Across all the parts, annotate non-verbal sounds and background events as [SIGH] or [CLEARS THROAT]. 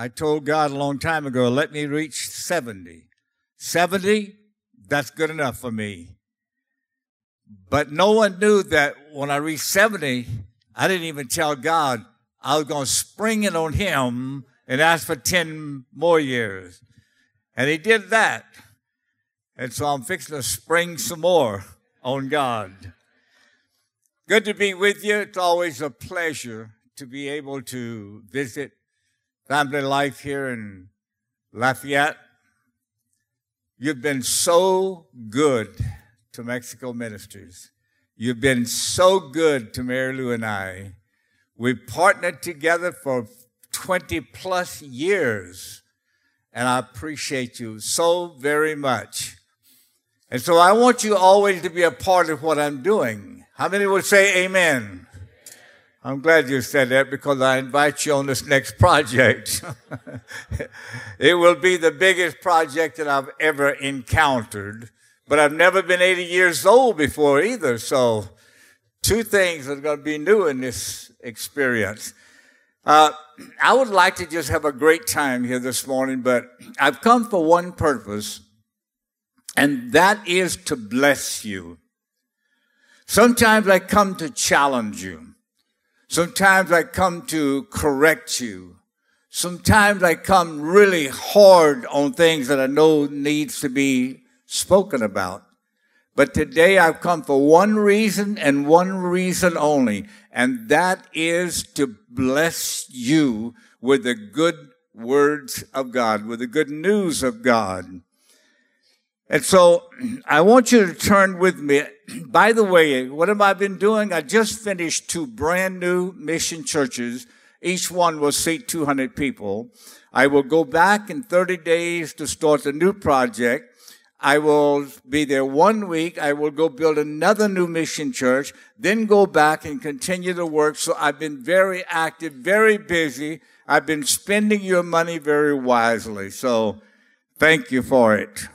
I told God a long time ago, let me reach 70. 70, that's good enough for me. But no one knew that when I reached 70, I didn't even tell God I was going to spring it on him and ask for 10 more years. And he did that. And so I'm fixing to spring some more on God. Good to be with you. It's always a pleasure to be able to visit family life here in Lafayette. You've been so good to Mexico Ministries. You've been so good to Mary Lou and I. We've partnered together for 20 plus years, and I appreciate you so very much. And so I want you always to be a part of what I'm doing. How many would say amen? I'm glad you said that because I invite you on this next project. [LAUGHS] it will be the biggest project that I've ever encountered, but I've never been 80 years old before either. So two things are going to be new in this experience. Uh, I would like to just have a great time here this morning, but I've come for one purpose, and that is to bless you. Sometimes I come to challenge you. Sometimes I come to correct you. Sometimes I come really hard on things that I know needs to be spoken about. But today I've come for one reason and one reason only, and that is to bless you with the good words of God, with the good news of God. And so [CLEARS THROAT] I want you to turn with me. [CLEARS THROAT] By the way, what have I been doing? I just finished two brand new mission churches. Each one will seat 200 people. I will go back in 30 days to start a new project. I will be there one week. I will go build another new mission church, then go back and continue the work. So I've been very active, very busy. I've been spending your money very wisely. So thank you for it.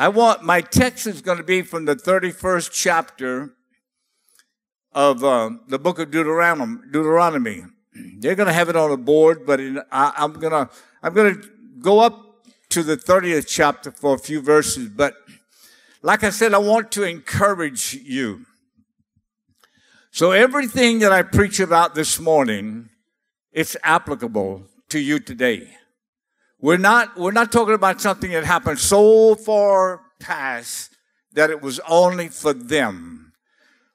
I want my text is going to be from the 31st chapter of uh, the book of Deuteronomy. Deuteronomy. They're going to have it on a board, but in, I, I'm going to I'm going to go up to the 30th chapter for a few verses. But like I said, I want to encourage you. So everything that I preach about this morning, it's applicable to you today. We're not, we're not talking about something that happened so far past that it was only for them.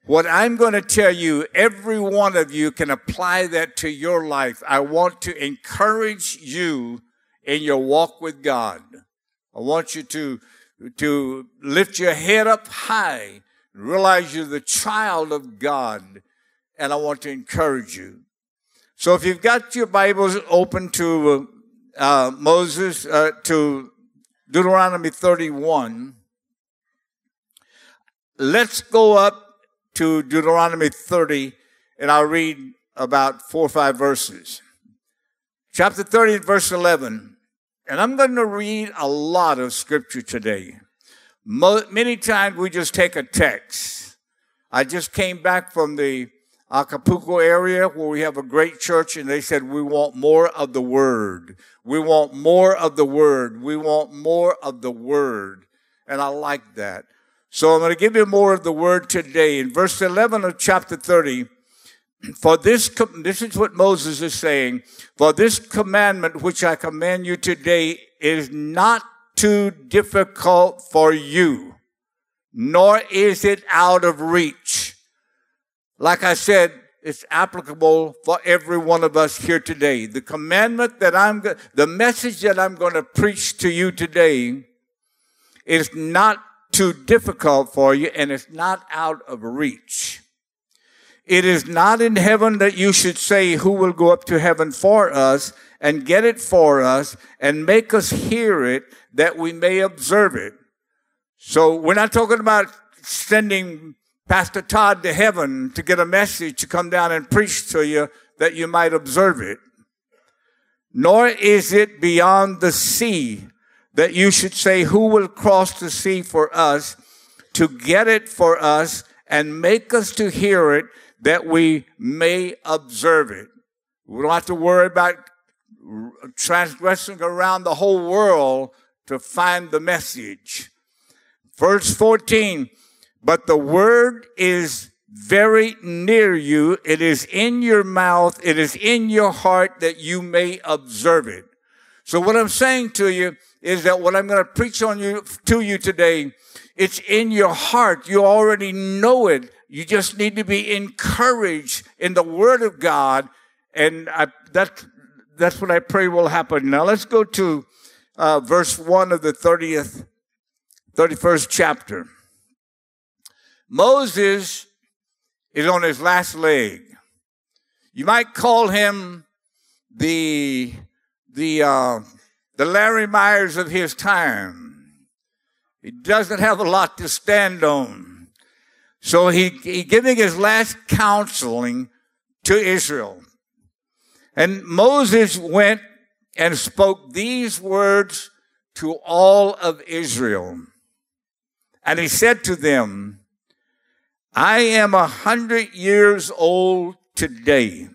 What I'm going to tell you, every one of you can apply that to your life. I want to encourage you in your walk with God. I want you to, to lift your head up high, realize you're the child of God, and I want to encourage you. So if you've got your Bibles open to uh, uh, Moses uh, to Deuteronomy 31. Let's go up to Deuteronomy 30, and I'll read about four or five verses. Chapter 30, verse 11. And I'm going to read a lot of scripture today. Mo- many times we just take a text. I just came back from the Acapulco area where we have a great church and they said, we want more of the word. We want more of the word. We want more of the word. And I like that. So I'm going to give you more of the word today. In verse 11 of chapter 30, for this, this is what Moses is saying. For this commandment which I command you today is not too difficult for you, nor is it out of reach like I said, it's applicable for every one of us here today. The commandment that I'm, the message that I'm going to preach to you today is not too difficult for you and it's not out of reach. It is not in heaven that you should say, who will go up to heaven for us and get it for us and make us hear it that we may observe it. So we're not talking about sending Pastor Todd to heaven to get a message to come down and preach to you that you might observe it. Nor is it beyond the sea that you should say, who will cross the sea for us to get it for us and make us to hear it that we may observe it. We don't have to worry about transgressing around the whole world to find the message. Verse 14, but the word is very near you. It is in your mouth. It is in your heart that you may observe it. So what I'm saying to you is that what I'm going to preach on you to you today, it's in your heart. You already know it. You just need to be encouraged in the word of God. And I, that, that's what I pray will happen. Now let's go to uh, verse 1 of the 30th, 31st chapter. Moses is on his last leg. You might call him the, the, uh, the Larry Myers of his time. He doesn't have a lot to stand on. So he, he giving his last counseling to Israel. And Moses went and spoke these words to all of Israel. And he said to them, I am a hundred years old today.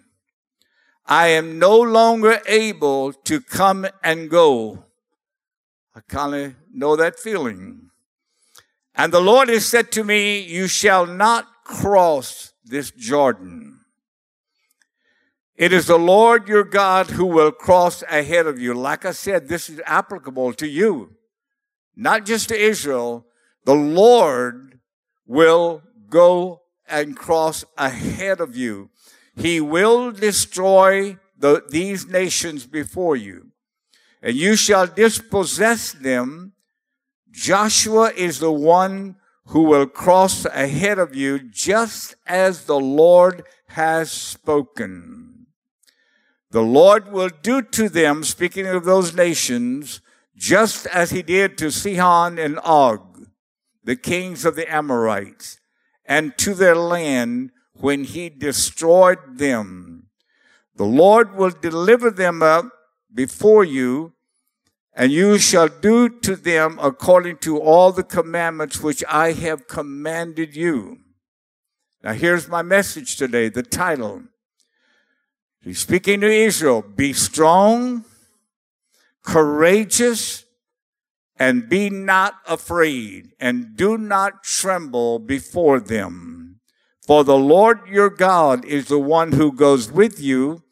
I am no longer able to come and go. I kind of know that feeling. And the Lord has said to me, You shall not cross this Jordan. It is the Lord your God who will cross ahead of you. Like I said, this is applicable to you, not just to Israel. The Lord will go and cross ahead of you. He will destroy the, these nations before you, and you shall dispossess them. Joshua is the one who will cross ahead of you, just as the Lord has spoken. The Lord will do to them, speaking of those nations, just as he did to Sihon and Og, the kings of the Amorites, and to their land when he destroyed them. The Lord will deliver them up before you, and you shall do to them according to all the commandments which I have commanded you. Now here's my message today, the title. He's speaking to Israel. Be strong, courageous, and be not afraid, and do not tremble before them. For the Lord your God is the one who goes with you.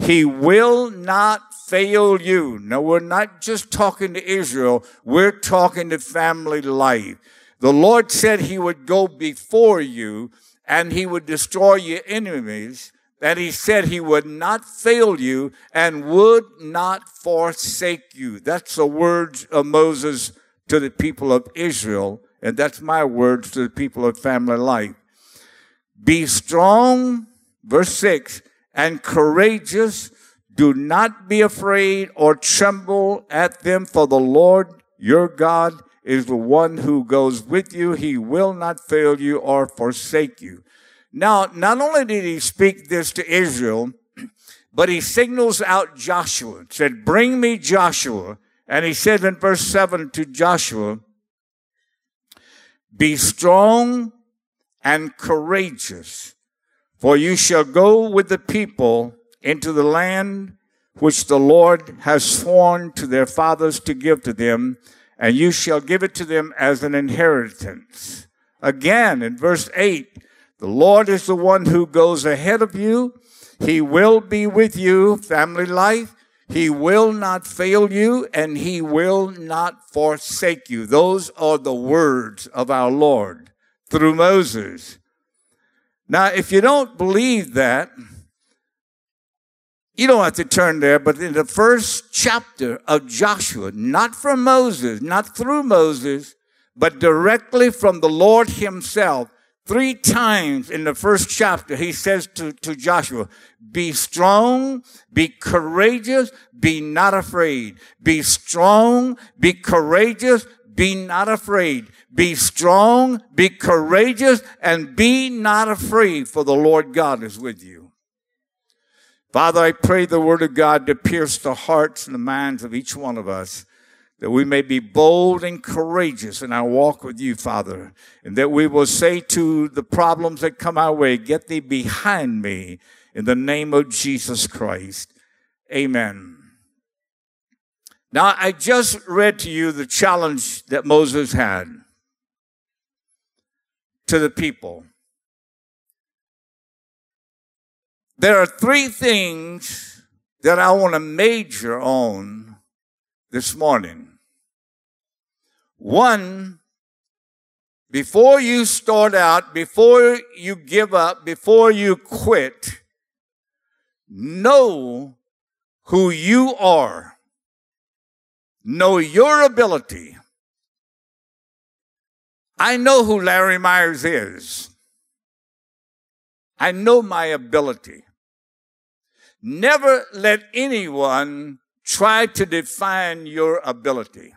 He will not fail you. Now, we're not just talking to Israel, we're talking to family life. The Lord said He would go before you and He would destroy your enemies that he said he would not fail you and would not forsake you. That's the words of Moses to the people of Israel, and that's my words to the people of family life. Be strong, verse 6, and courageous. Do not be afraid or tremble at them, for the Lord your God is the one who goes with you. He will not fail you or forsake you. Now, not only did he speak this to Israel, but he signals out Joshua, said, Bring me Joshua. And he said in verse 7 to Joshua, Be strong and courageous, for you shall go with the people into the land which the Lord has sworn to their fathers to give to them, and you shall give it to them as an inheritance. Again, in verse 8, the Lord is the one who goes ahead of you. He will be with you, family life. He will not fail you and he will not forsake you. Those are the words of our Lord through Moses. Now, if you don't believe that, you don't have to turn there, but in the first chapter of Joshua, not from Moses, not through Moses, but directly from the Lord himself, Three times in the first chapter, he says to, to Joshua, be strong, be courageous, be not afraid. Be strong, be courageous, be not afraid. Be strong, be courageous, and be not afraid, for the Lord God is with you. Father, I pray the word of God to pierce the hearts and the minds of each one of us that we may be bold and courageous in our walk with you, Father, and that we will say to the problems that come our way, get thee behind me in the name of Jesus Christ. Amen. Now, I just read to you the challenge that Moses had to the people. There are three things that I want to major on this morning. One, before you start out, before you give up, before you quit, know who you are. Know your ability. I know who Larry Myers is. I know my ability. Never let anyone try to define your ability.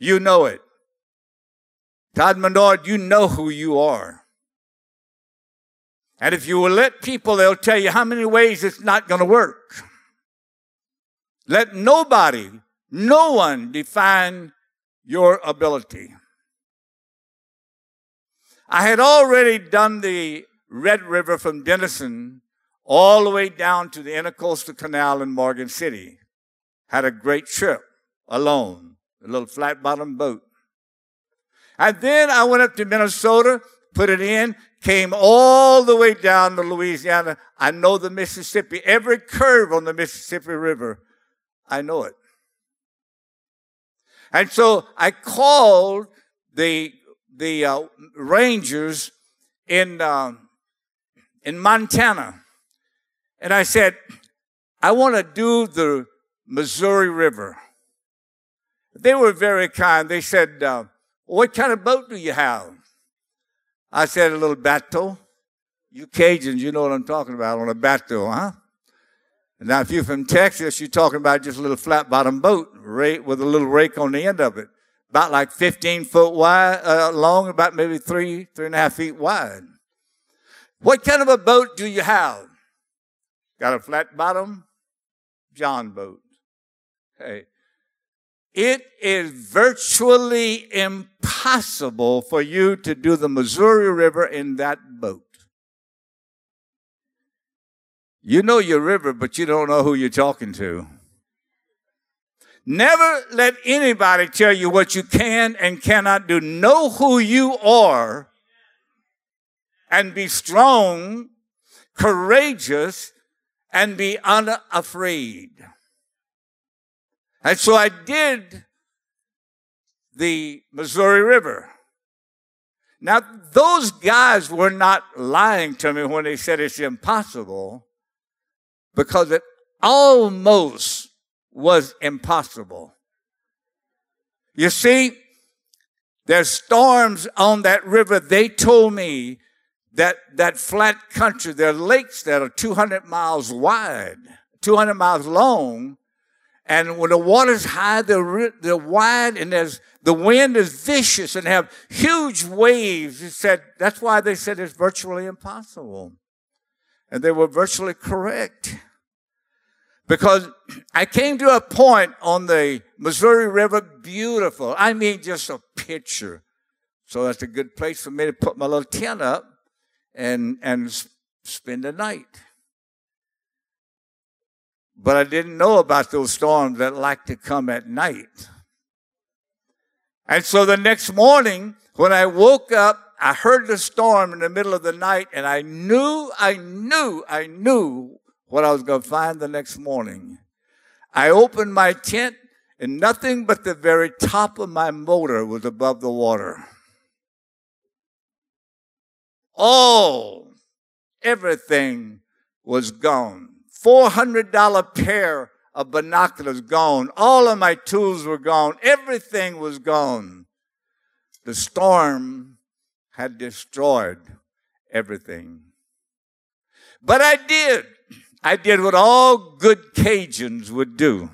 You know it. Todd Menard, you know who you are. And if you will let people, they'll tell you how many ways it's not going to work. Let nobody, no one define your ability. I had already done the Red River from Denison all the way down to the Intercoastal Canal in Morgan City. Had a great trip alone, a little flat bottom boat. And then I went up to Minnesota, put it in, came all the way down to Louisiana. I know the Mississippi, every curve on the Mississippi River. I know it. And so I called the, the uh, rangers in, uh, in Montana. And I said, I want to do the Missouri River. They were very kind. They said, uh, What kind of boat do you have? I said, A little bateau. You Cajuns, you know what I'm talking about on a bateau, huh? Now, if you're from Texas, you're talking about just a little flat bottom boat with a little rake on the end of it, about like 15 foot wide, uh, long, about maybe three, three and a half feet wide. What kind of a boat do you have? Got a flat bottom? John boat. Hey, it is virtually impossible for you to do the Missouri River in that boat. You know your river, but you don't know who you're talking to. Never let anybody tell you what you can and cannot do. Know who you are and be strong, courageous, and be unafraid. And so I did the Missouri River. Now, those guys were not lying to me when they said it's impossible because it almost was impossible. You see, there's storms on that river. They told me that, that flat country, there are lakes that are 200 miles wide, 200 miles long. And when the water's high, they're, they're wide and there's, the wind is vicious and have huge waves. He said, that's why they said it's virtually impossible. And they were virtually correct. Because I came to a point on the Missouri River, beautiful. I mean, just a picture. So that's a good place for me to put my little tent up and, and spend the night. But I didn't know about those storms that like to come at night. And so the next morning, when I woke up, I heard the storm in the middle of the night, and I knew, I knew, I knew what I was going to find the next morning. I opened my tent, and nothing but the very top of my motor was above the water. All, everything was gone. $400 pair of binoculars gone. All of my tools were gone. Everything was gone. The storm had destroyed everything. But I did. I did what all good Cajuns would do.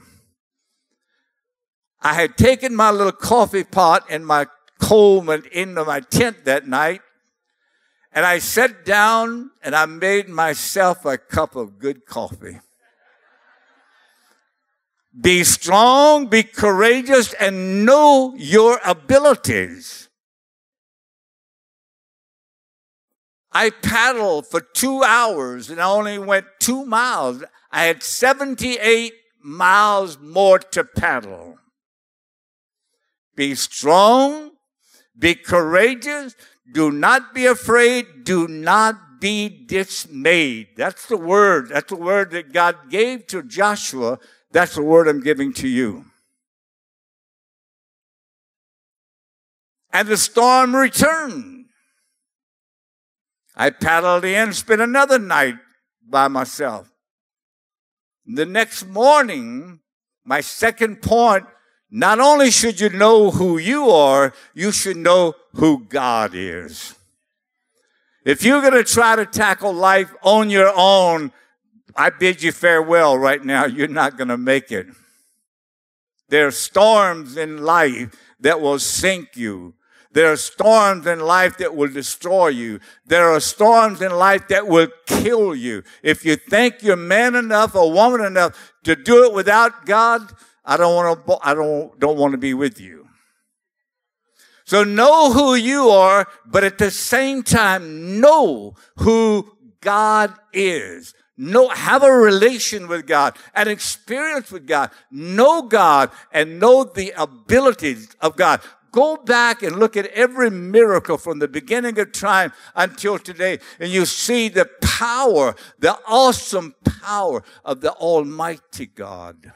I had taken my little coffee pot and my Coleman into my tent that night and I sat down and I made myself a cup of good coffee. Be strong, be courageous, and know your abilities. I paddled for two hours and I only went two miles. I had 78 miles more to paddle. Be strong, be courageous, do not be afraid, do not be dismayed. That's the word. That's the word that God gave to Joshua. That's the word I'm giving to you. And the storm returned. I paddled in, and spent another night by myself. The next morning, my second point, not only should you know who you are, you should know who God is. If you're going to try to tackle life on your own, I bid you farewell right now. You're not going to make it. There are storms in life that will sink you. There are storms in life that will destroy you. There are storms in life that will kill you. If you think you're man enough or woman enough to do it without God, I don't want to, I don't, don't want to be with you. So know who you are, but at the same time, know who God is. Know, have a relation with God, an experience with God, know God and know the abilities of God. Go back and look at every miracle from the beginning of time until today, and you see the power, the awesome power of the Almighty God.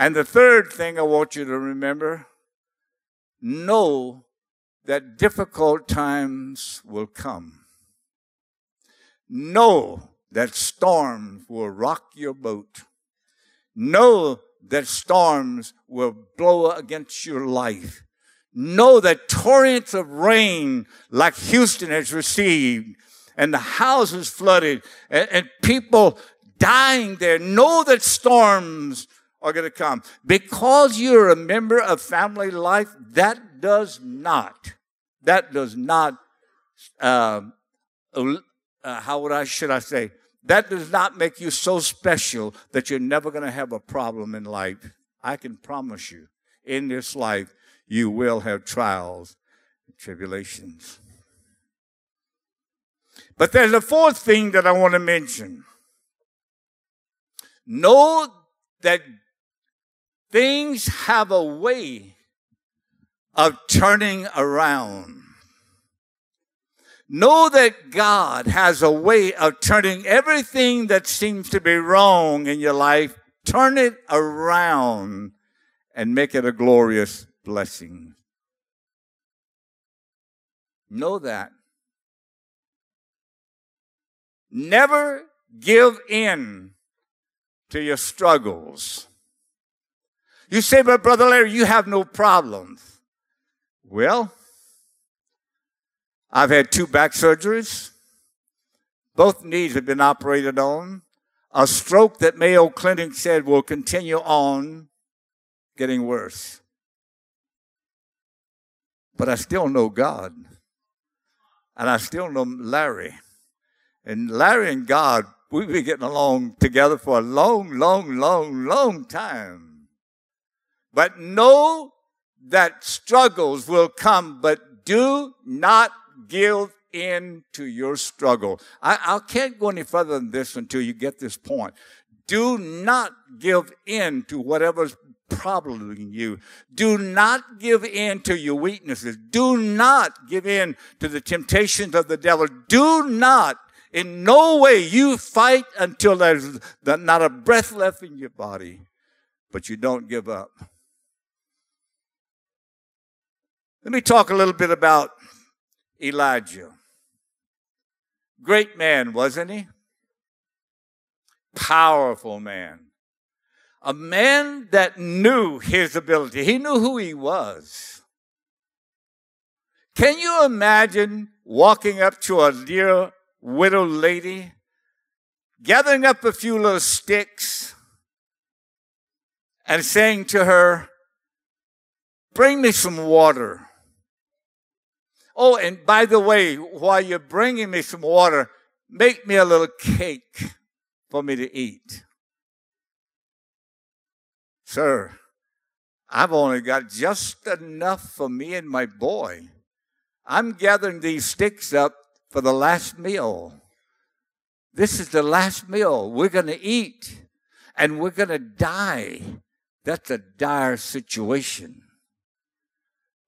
And the third thing I want you to remember know that difficult times will come. Know that storms will rock your boat. Know that storms will blow against your life. Know that torrents of rain like Houston has received and the houses flooded and, and people dying there. Know that storms are going to come. Because you're a member of family life, that does not, that does not, uh, uh, how would I, should I say, that does not make you so special that you're never going to have a problem in life. I can promise you, in this life, you will have trials and tribulations. But there's a fourth thing that I want to mention. Know that things have a way of turning around. Know that God has a way of turning everything that seems to be wrong in your life, turn it around and make it a glorious blessing. Know that. Never give in to your struggles. You say, but Brother Larry, you have no problems. Well, I've had two back surgeries. Both knees have been operated on. A stroke that Mayo Clinic said will continue on getting worse. But I still know God. And I still know Larry. And Larry and God, we've been getting along together for a long, long, long, long time. But know that struggles will come, but do not give in to your struggle. I, I can't go any further than this until you get this point. Do not give in to whatever's troubling you. Do not give in to your weaknesses. Do not give in to the temptations of the devil. Do not, in no way, you fight until there's not a breath left in your body, but you don't give up. Let me talk a little bit about Elijah. Great man, wasn't he? Powerful man. A man that knew his ability. He knew who he was. Can you imagine walking up to a dear widow lady, gathering up a few little sticks, and saying to her, Bring me some water. Oh, and by the way, while you're bringing me some water, make me a little cake for me to eat. Sir, I've only got just enough for me and my boy. I'm gathering these sticks up for the last meal. This is the last meal we're going to eat and we're going to die. That's a dire situation.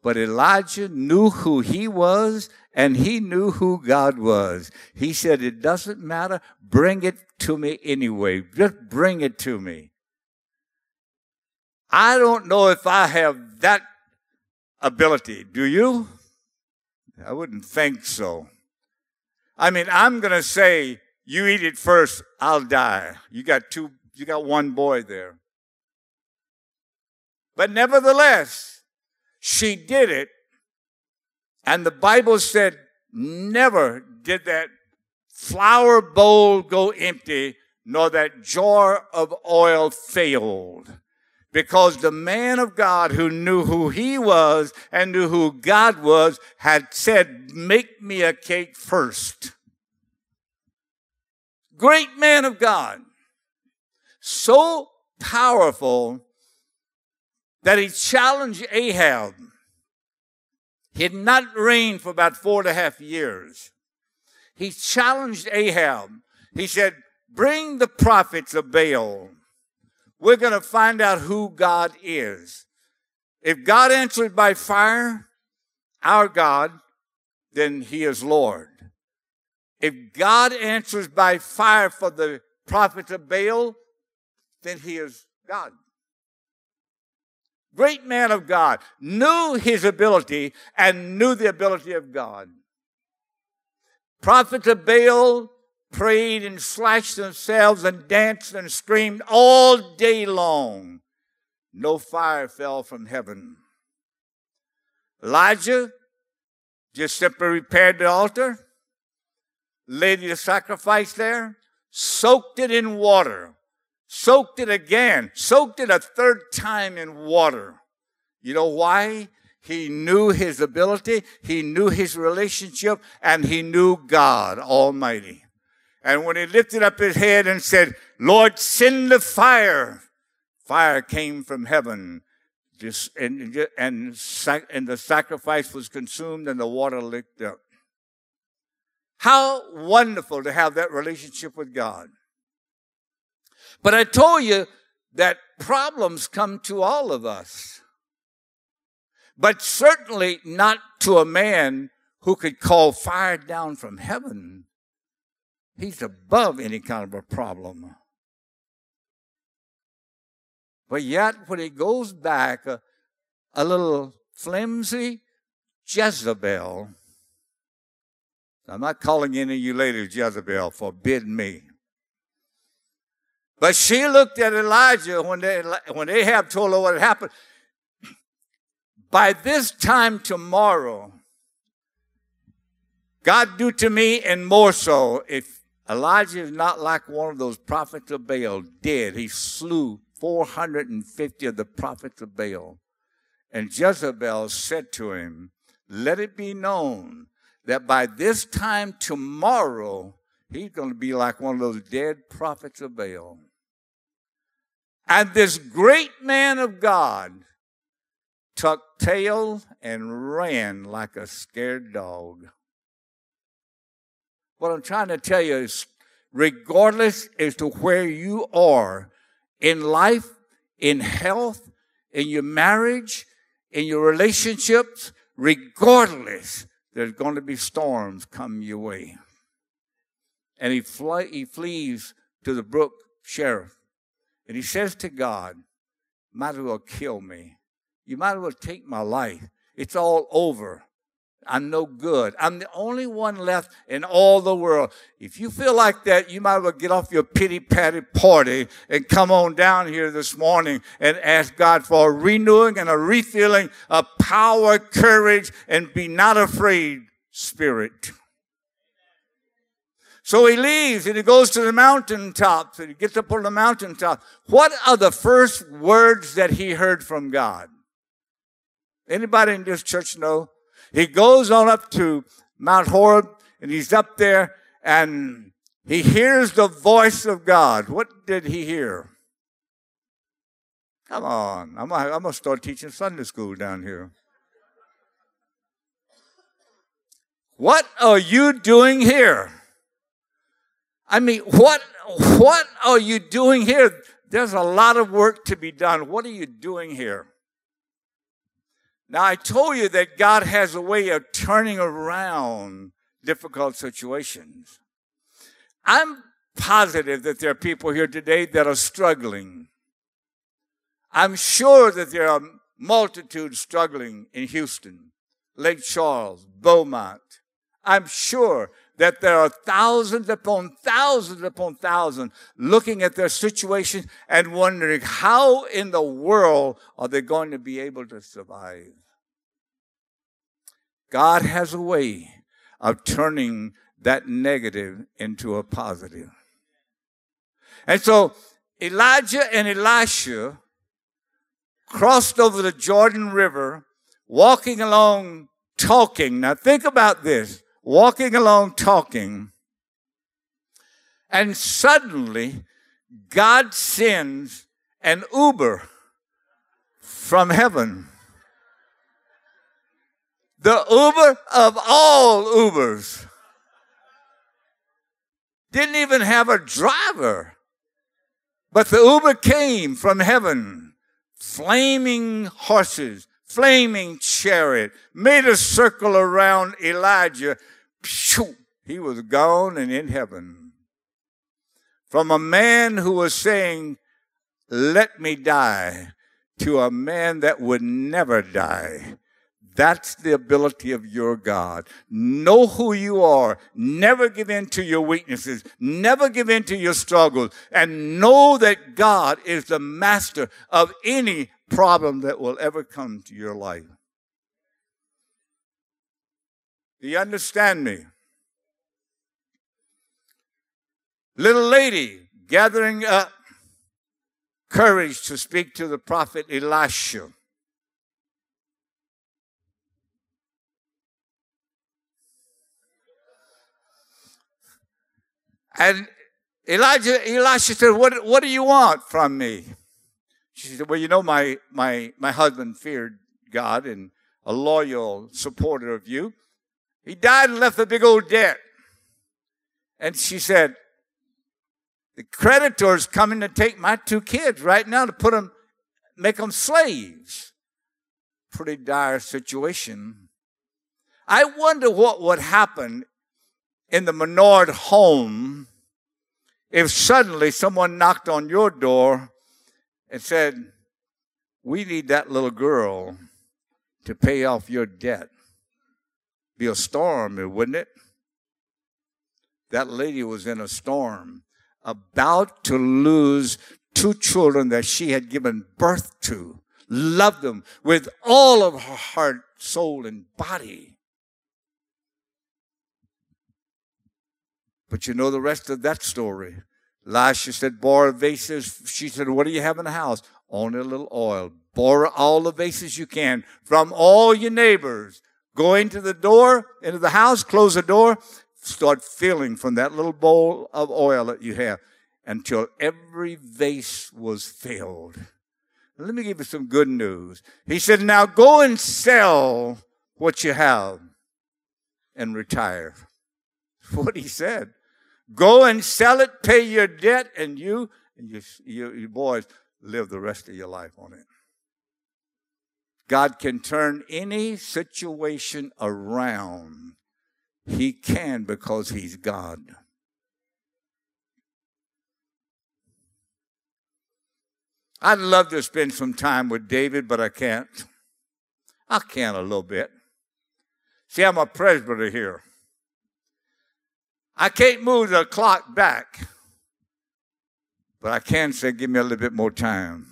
But Elijah knew who he was and he knew who God was. He said, It doesn't matter. Bring it to me anyway. Just bring it to me. I don't know if I have that ability. Do you? I wouldn't think so. I mean, I'm going to say, you eat it first, I'll die. You got two, you got one boy there. But nevertheless, she did it. And the Bible said, never did that flour bowl go empty, nor that jar of oil failed. Because the man of God who knew who he was and knew who God was had said, make me a cake first. Great man of God. So powerful that he challenged Ahab. He had not reigned for about four and a half years. He challenged Ahab. He said, Bring the prophets of Baal. We're going to find out who God is. If God answered by fire, our God, then he is Lord. If God answers by fire for the prophets of Baal, then he is God great man of God, knew his ability and knew the ability of God. Prophets of Baal prayed and slashed themselves and danced and screamed all day long. No fire fell from heaven. Elijah just simply repaired the altar, laid the sacrifice there, soaked it in water, soaked it again, soaked it a third time in water. You know why? He knew his ability, he knew his relationship, and he knew God Almighty. And when he lifted up his head and said, Lord, send the fire, fire came from heaven. Just, and, and, and the sacrifice was consumed and the water licked up. How wonderful to have that relationship with God. But I told you that problems come to all of us. But certainly not to a man who could call fire down from heaven. He's above any kind of a problem. But yet, when he goes back, a, a little flimsy Jezebel, I'm not calling any of you ladies Jezebel, forbid me. But she looked at Elijah when they when Ahab told her what had happened. By this time tomorrow, God do to me and more so. If Elijah is not like one of those prophets of Baal, dead. He slew 450 of the prophets of Baal. And Jezebel said to him, Let it be known that by this time tomorrow, he's going to be like one of those dead prophets of Baal. And this great man of God tucked tail and ran like a scared dog. What I'm trying to tell you is, regardless as to where you are in life, in health, in your marriage, in your relationships, regardless, there's going to be storms come your way. And he, fly, he flees to the brook Cherith and he says to God, might as well kill me. You might as well take my life. It's all over. I'm no good. I'm the only one left in all the world. If you feel like that, you might as well get off your pity patty party and come on down here this morning and ask God for a renewing and a refilling of power, courage, and be not afraid spirit. So he leaves and he goes to the mountaintop and he gets up on the mountaintop. What are the first words that he heard from God? Anybody in this church know? He goes on up to Mount Horeb and he's up there and he hears the voice of God. What did he hear? Come on. I'm going I'm to start teaching Sunday school down here. What are you doing here? I mean, what, what are you doing here? There's a lot of work to be done. What are you doing here? Now, I told you that God has a way of turning around difficult situations. I'm positive that there are people here today that are struggling. I'm sure that there are multitudes struggling in Houston, Lake Charles, Beaumont. I'm sure that there are thousands upon thousands upon thousands looking at their situation and wondering how in the world are they going to be able to survive. God has a way of turning that negative into a positive. And so Elijah and Elisha crossed over the Jordan River, walking along, talking. Now think about this walking along, talking. And suddenly, God sends an Uber from heaven. The Uber of all Ubers. Didn't even have a driver. But the Uber came from heaven, flaming horses, flaming chariot, made a circle around Elijah. He was gone and in heaven. From a man who was saying, Let me die, to a man that would never die. That's the ability of your God. Know who you are. Never give in to your weaknesses. Never give in to your struggles. And know that God is the master of any problem that will ever come to your life. Do you understand me? Little lady gathering up courage to speak to the prophet Elisha. And Elijah, Elisha said, what, what do you want from me? She said, Well, you know, my, my, my husband feared God and a loyal supporter of you. He died and left a big old debt. And she said, The creditors coming to take my two kids right now to put them, make them slaves. Pretty dire situation. I wonder what would happen in the Menard home if suddenly someone knocked on your door and said, We need that little girl to pay off your debt. Be a storm, wouldn't it? That lady was in a storm, about to lose two children that she had given birth to, loved them with all of her heart, soul, and body. But you know the rest of that story. Elisha said, borrow vases. She said, what do you have in the house? Only a little oil. Borrow all the vases you can from all your neighbors. Go into the door, into the house, close the door, start filling from that little bowl of oil that you have until every vase was filled. Let me give you some good news. He said, now go and sell what you have and retire. [LAUGHS] What he said. Go and sell it, pay your debt, and you and your, your, your boys live the rest of your life on it. God can turn any situation around. He can because He's God. I'd love to spend some time with David, but I can't. I can a little bit. See, I'm a presbyter here. I can't move the clock back, but I can say, give me a little bit more time.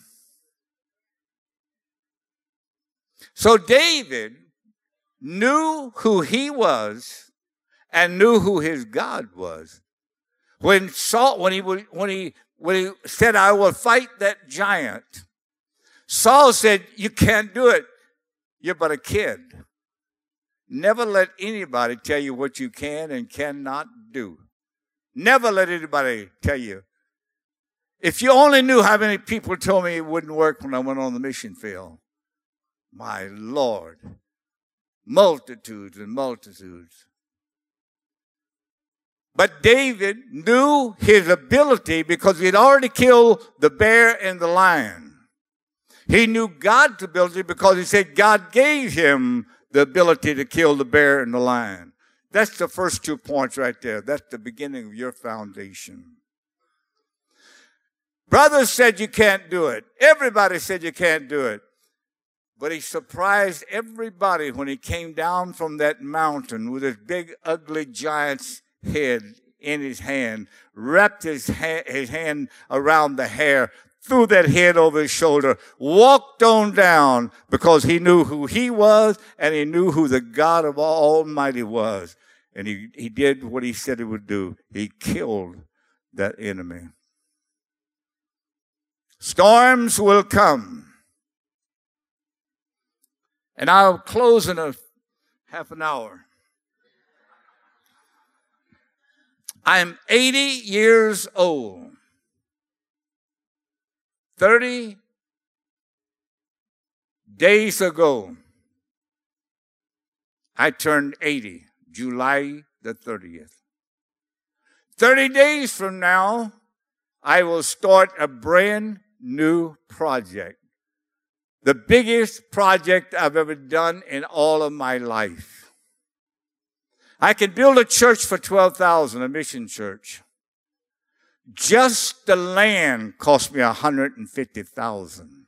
So David knew who he was and knew who his God was. When Saul, when he when he when he said, "I will fight that giant," Saul said, "You can't do it. You're but a kid." Never let anybody tell you what you can and cannot do. Never let anybody tell you. If you only knew how many people told me it wouldn't work when I went on the mission field. My Lord. Multitudes and multitudes. But David knew his ability because he had already killed the bear and the lion. He knew God's ability because he said God gave him the ability to kill the bear and the lion. That's the first two points right there. That's the beginning of your foundation. Brothers said you can't do it. Everybody said you can't do it. But he surprised everybody when he came down from that mountain with his big, ugly giant's head in his hand, wrapped his, ha- his hand around the hair, threw that head over his shoulder, walked on down because he knew who he was and he knew who the God of Almighty was. And he, he did what he said he would do. He killed that enemy. Storms will come. And I'll close in a half an hour. I'm 80 years old. 30 days ago, I turned 80, July the 30th. 30 days from now, I will start a brand new project. The biggest project I've ever done in all of my life. I could build a church for 12,000, a mission church. Just the land cost me 150,000.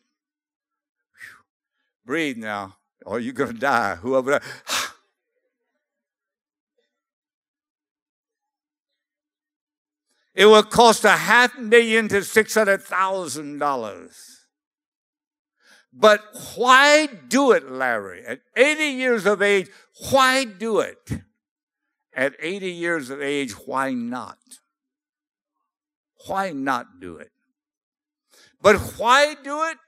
Breathe now, or you're going to die. Whoever. [SIGHS] It will cost a half million to six hundred thousand dollars. But why do it, Larry? At 80 years of age, why do it? At 80 years of age, why not? Why not do it? But why do it?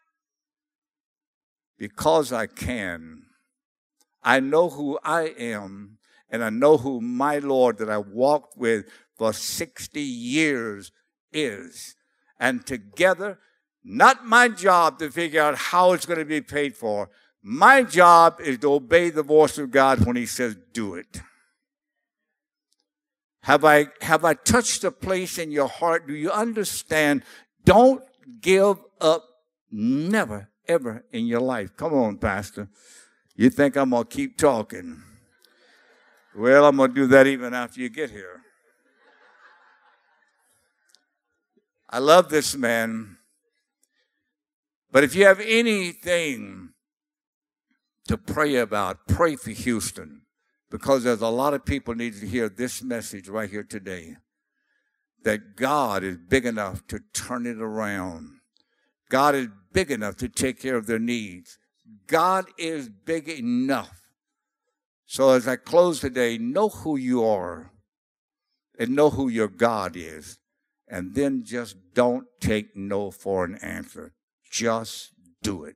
Because I can. I know who I am, and I know who my Lord that I walked with for 60 years is. And together, not my job to figure out how it's going to be paid for. My job is to obey the voice of God when He says, do it. Have I, have I touched a place in your heart? Do you understand? Don't give up never, ever in your life. Come on, Pastor. You think I'm going to keep talking? Well, I'm going to do that even after you get here. I love this man. But if you have anything to pray about, pray for Houston because there's a lot of people need to hear this message right here today that God is big enough to turn it around. God is big enough to take care of their needs. God is big enough. So as I close today, know who you are and know who your God is and then just don't take no for an answer. Just do it.